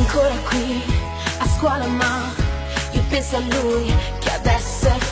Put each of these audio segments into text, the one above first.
ancora qui a scuola ma io penso a lui che adesso è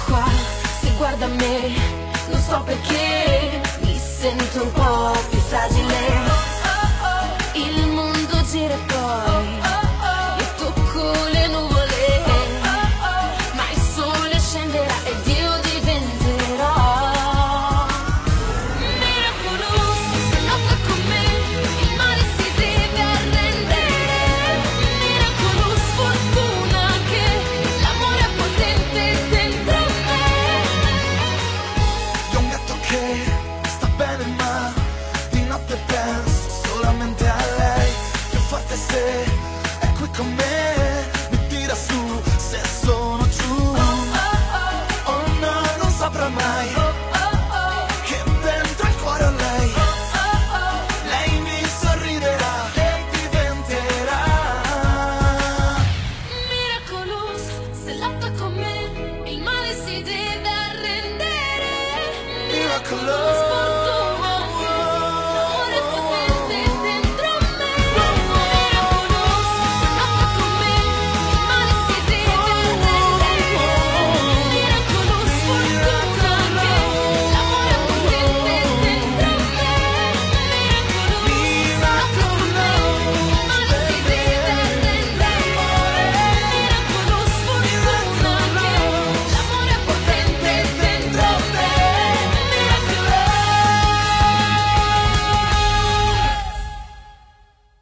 miracle love.